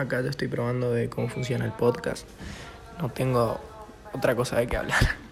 Acá te estoy probando de cómo funciona el podcast. No tengo otra cosa de qué hablar.